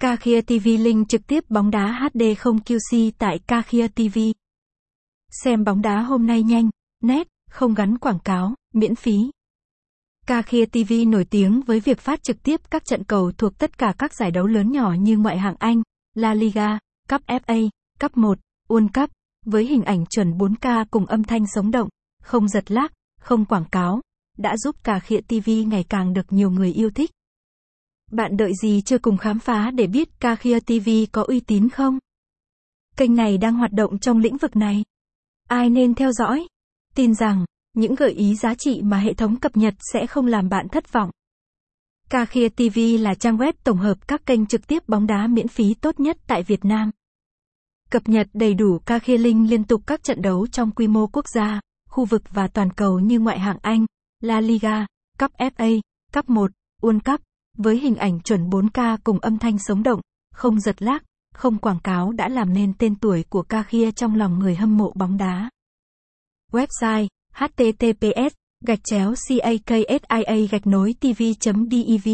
Cakhia TV link trực tiếp bóng đá HD không QC tại Cakhia TV. Xem bóng đá hôm nay nhanh, nét, không gắn quảng cáo, miễn phí. Cakhia TV nổi tiếng với việc phát trực tiếp các trận cầu thuộc tất cả các giải đấu lớn nhỏ như ngoại hạng Anh, La Liga, Cup FA, Cup 1, World Cup, với hình ảnh chuẩn 4K cùng âm thanh sống động, không giật lag, không quảng cáo, đã giúp Cakhia TV ngày càng được nhiều người yêu thích. Bạn đợi gì chưa cùng khám phá để biết Kakia TV có uy tín không? Kênh này đang hoạt động trong lĩnh vực này. Ai nên theo dõi? Tin rằng, những gợi ý giá trị mà hệ thống cập nhật sẽ không làm bạn thất vọng. Kakia TV là trang web tổng hợp các kênh trực tiếp bóng đá miễn phí tốt nhất tại Việt Nam. Cập nhật đầy đủ Kakia Linh liên tục các trận đấu trong quy mô quốc gia, khu vực và toàn cầu như ngoại hạng Anh, La Liga, Cup FA, Cup 1, World Cup, với hình ảnh chuẩn 4K cùng âm thanh sống động, không giật lác, không quảng cáo đã làm nên tên tuổi của Cakhia trong lòng người hâm mộ bóng đá. Website https gạch chéo caksia gạch nối tv dev